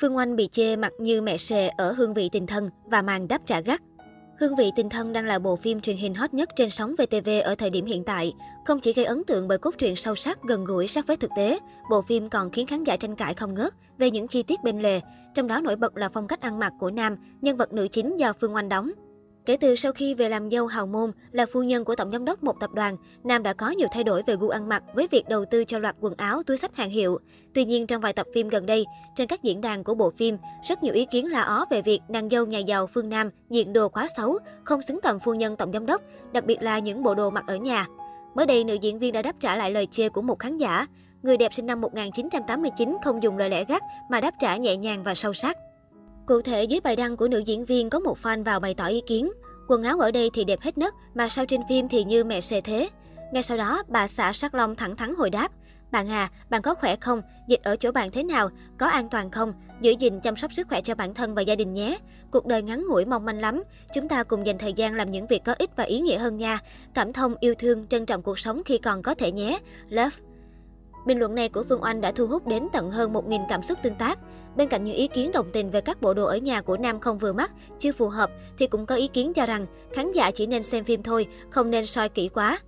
Phương Oanh bị chê mặt như mẹ sè ở hương vị tình thân và màn đáp trả gắt. Hương vị tình thân đang là bộ phim truyền hình hot nhất trên sóng VTV ở thời điểm hiện tại. Không chỉ gây ấn tượng bởi cốt truyện sâu sắc, gần gũi sát với thực tế, bộ phim còn khiến khán giả tranh cãi không ngớt về những chi tiết bên lề, trong đó nổi bật là phong cách ăn mặc của nam, nhân vật nữ chính do Phương Oanh đóng. Kể từ sau khi về làm dâu hào môn, là phu nhân của tổng giám đốc một tập đoàn, Nam đã có nhiều thay đổi về gu ăn mặc với việc đầu tư cho loạt quần áo, túi sách hàng hiệu. Tuy nhiên, trong vài tập phim gần đây, trên các diễn đàn của bộ phim, rất nhiều ý kiến la ó về việc nàng dâu nhà giàu Phương Nam diện đồ quá xấu, không xứng tầm phu nhân tổng giám đốc, đặc biệt là những bộ đồ mặc ở nhà. Mới đây, nữ diễn viên đã đáp trả lại lời chê của một khán giả. Người đẹp sinh năm 1989 không dùng lời lẽ gắt mà đáp trả nhẹ nhàng và sâu sắc. Cụ thể, dưới bài đăng của nữ diễn viên có một fan vào bày tỏ ý kiến. Quần áo ở đây thì đẹp hết nấc, mà sao trên phim thì như mẹ xề thế. Ngay sau đó, bà xã Sắc Long thẳng thắn hồi đáp. Bạn à, bạn có khỏe không? Dịch ở chỗ bạn thế nào? Có an toàn không? Giữ gìn chăm sóc sức khỏe cho bản thân và gia đình nhé. Cuộc đời ngắn ngủi mong manh lắm. Chúng ta cùng dành thời gian làm những việc có ích và ý nghĩa hơn nha. Cảm thông, yêu thương, trân trọng cuộc sống khi còn có thể nhé. Love. Bình luận này của Phương Oanh đã thu hút đến tận hơn 1.000 cảm xúc tương tác. Bên cạnh những ý kiến đồng tình về các bộ đồ ở nhà của Nam không vừa mắt, chưa phù hợp, thì cũng có ý kiến cho rằng khán giả chỉ nên xem phim thôi, không nên soi kỹ quá.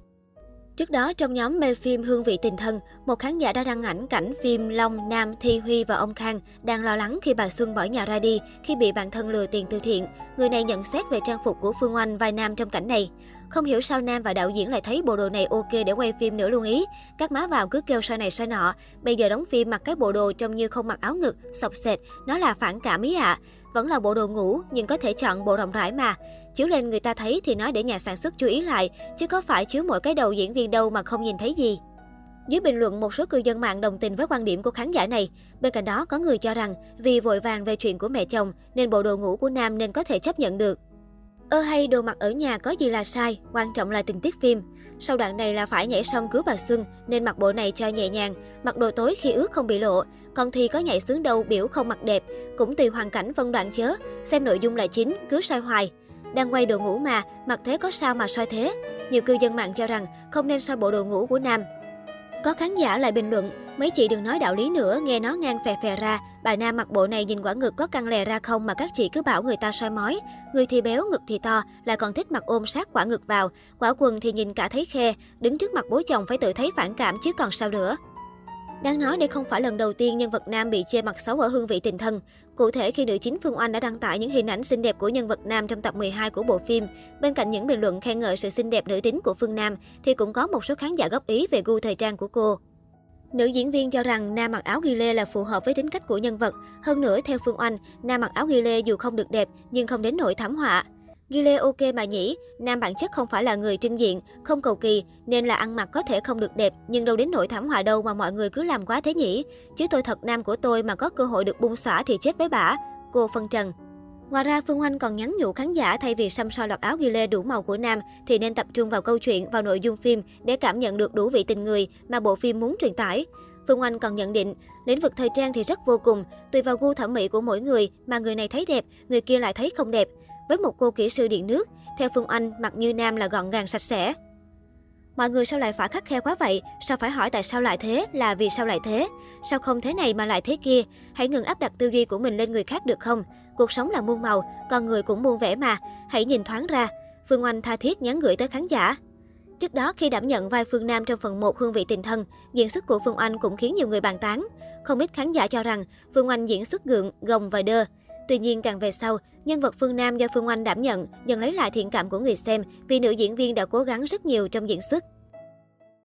Trước đó, trong nhóm mê phim Hương vị tình thân, một khán giả đã đăng ảnh cảnh phim Long, Nam, Thi Huy và ông Khang đang lo lắng khi bà Xuân bỏ nhà ra đi khi bị bạn thân lừa tiền từ thiện. Người này nhận xét về trang phục của Phương Oanh vai Nam trong cảnh này. Không hiểu sao Nam và đạo diễn lại thấy bộ đồ này ok để quay phim nữa luôn ý. Các má vào cứ kêu sai này sai nọ. Bây giờ đóng phim mặc cái bộ đồ trông như không mặc áo ngực, sọc sệt, nó là phản cảm ý ạ. À. Vẫn là bộ đồ ngủ, nhưng có thể chọn bộ rộng rãi mà. Chiếu lên người ta thấy thì nói để nhà sản xuất chú ý lại, chứ có phải chiếu mỗi cái đầu diễn viên đâu mà không nhìn thấy gì. Dưới bình luận, một số cư dân mạng đồng tình với quan điểm của khán giả này. Bên cạnh đó, có người cho rằng vì vội vàng về chuyện của mẹ chồng nên bộ đồ ngủ của Nam nên có thể chấp nhận được. Ơ hay đồ mặc ở nhà có gì là sai, quan trọng là tình tiết phim. Sau đoạn này là phải nhảy xong cứu bà Xuân nên mặc bộ này cho nhẹ nhàng, mặc đồ tối khi ướt không bị lộ. Còn thì có nhảy xuống đâu biểu không mặc đẹp, cũng tùy hoàn cảnh phân đoạn chớ, xem nội dung là chính, cứ sai hoài. Đang quay đồ ngủ mà, mặc thế có sao mà soi thế? Nhiều cư dân mạng cho rằng không nên soi bộ đồ ngủ của Nam. Có khán giả lại bình luận, mấy chị đừng nói đạo lý nữa, nghe nó ngang phè phè ra. Bà Nam mặc bộ này nhìn quả ngực có căng lè ra không mà các chị cứ bảo người ta soi mói. Người thì béo, ngực thì to, lại còn thích mặc ôm sát quả ngực vào. Quả quần thì nhìn cả thấy khe, đứng trước mặt bố chồng phải tự thấy phản cảm chứ còn sao nữa. Đáng nói đây không phải lần đầu tiên nhân vật nam bị chê mặt xấu ở hương vị tình thân. Cụ thể khi nữ chính Phương Oanh đã đăng tải những hình ảnh xinh đẹp của nhân vật nam trong tập 12 của bộ phim, bên cạnh những bình luận khen ngợi sự xinh đẹp nữ tính của Phương Nam thì cũng có một số khán giả góp ý về gu thời trang của cô. Nữ diễn viên cho rằng nam mặc áo ghi lê là phù hợp với tính cách của nhân vật. Hơn nữa, theo Phương Oanh, nam mặc áo ghi lê dù không được đẹp nhưng không đến nỗi thảm họa. Ghi lê ok mà nhỉ, nam bản chất không phải là người trưng diện, không cầu kỳ, nên là ăn mặc có thể không được đẹp, nhưng đâu đến nỗi thảm họa đâu mà mọi người cứ làm quá thế nhỉ. Chứ tôi thật nam của tôi mà có cơ hội được bung xõa thì chết với bả. Cô phân trần. Ngoài ra, Phương Oanh còn nhắn nhủ khán giả thay vì xăm soi loạt áo ghi lê đủ màu của nam thì nên tập trung vào câu chuyện, vào nội dung phim để cảm nhận được đủ vị tình người mà bộ phim muốn truyền tải. Phương Oanh còn nhận định, lĩnh vực thời trang thì rất vô cùng, tùy vào gu thẩm mỹ của mỗi người mà người này thấy đẹp, người kia lại thấy không đẹp. Với một cô kỹ sư điện nước, theo Phương Anh, mặc như nam là gọn gàng sạch sẽ. Mọi người sao lại phải khắc khe quá vậy? Sao phải hỏi tại sao lại thế? Là vì sao lại thế? Sao không thế này mà lại thế kia? Hãy ngừng áp đặt tư duy của mình lên người khác được không? Cuộc sống là muôn màu, con người cũng muôn vẻ mà. Hãy nhìn thoáng ra. Phương Anh tha thiết nhắn gửi tới khán giả. Trước đó, khi đảm nhận vai Phương Nam trong phần 1 Hương vị tình thân, diễn xuất của Phương Anh cũng khiến nhiều người bàn tán. Không ít khán giả cho rằng Phương Anh diễn xuất gượng, gồng và đơ. Tuy nhiên, càng về sau, nhân vật Phương Nam do Phương Anh đảm nhận dần lấy lại thiện cảm của người xem vì nữ diễn viên đã cố gắng rất nhiều trong diễn xuất.